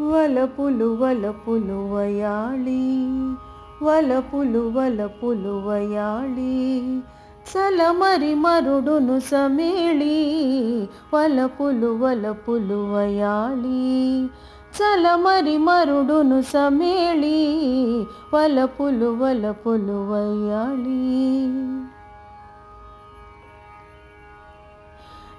వలపులు వలపులు వయాళి వలపులు వలపులు వయాళి. సలమరి మరుడును సమేళి వలపులు వలపులు వయాళి. చలమరి మరుడును సమేళి వలపులు వలపులు వయాళి.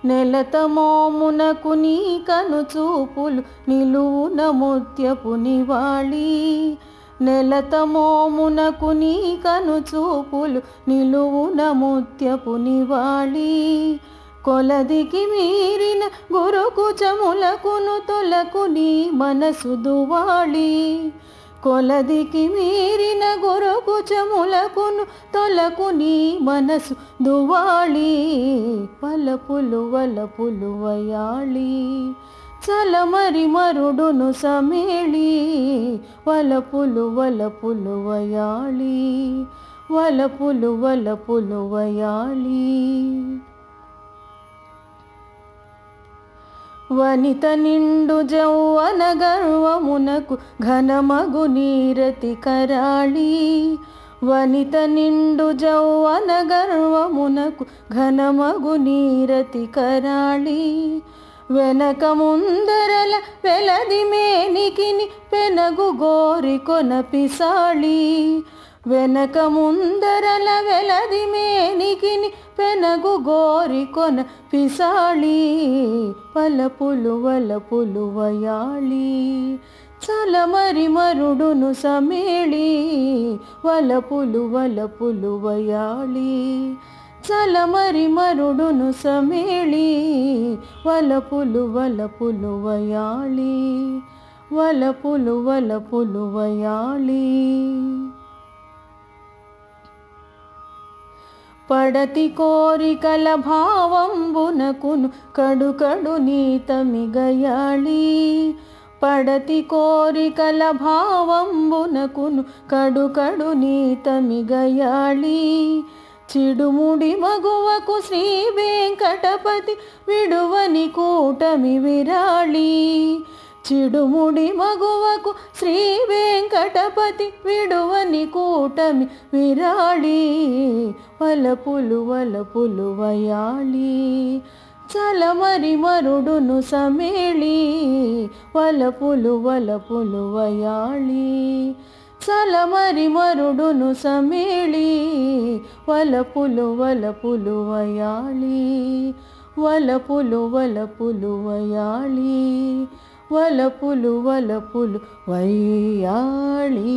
నెలతమోమునకు నీ కను చూపులు నిలువున ముత్యపు నివాళి. నెలతమోమునకు నీ కను చూపులు నిలువున ముత్యపు నివాళి. కొలదికి మీరిన గురుకుచములకును తొలకు నీ మనసు దువాళి. కొలదికి మీరిన గురుకుచములకును తొలకు నీ మనసు దువాళి పలపులు వలపులు వయాళి చలమరి మరుడును సమేళి. వలపులు వలపులు వయాళి వలపులు వలపులు వయాళి వనిత నిండు జౌవన గర్వమునకు ఘనమగు నీరతి కరాళి. వనిత నిండు జౌవన గర్వమునకు ఘనమగు నీరతి కరాళి. వెనక ముందరల వెలది మేనికిని పెనగు గోరి కొనపిసాళి వెనక ముందరల వెలది మేనికిని పెనగు గోరి కొన పిసాళి పలపులు వలపులు వయాళి. చలమరి మరుడును సమేళి వలపులు వలపులు వయాళి. చలమరి మరుడును సమేళి వలపులు వలపులు వయాళి. వలపులు వలపులు వయాళి. పడతి కోరికల భావంబునకును కడుకడు నీతమిగయాళి. పడతి కోరికల భావంబునకును కడుకడు నీతమిగయాళి. చిడుముడి మగువకు శ్రీ వెంకటపతి విడువని కూటమి విరాళి. చిడుముడి మగువకు శ్రీ వెంకటపతి విడువని కూటమి విరాళి. వలపులు వలపులు వయాళి. చలమరి మరుడును సమేళి. వలపులు వలపులు వయాళి. చలమరి మరుడును సమేళి. వలపులు వలపులు వయాళి. వలపులు వలపులు వయాళి. వలపులు వలపులు వయ్యాళీ.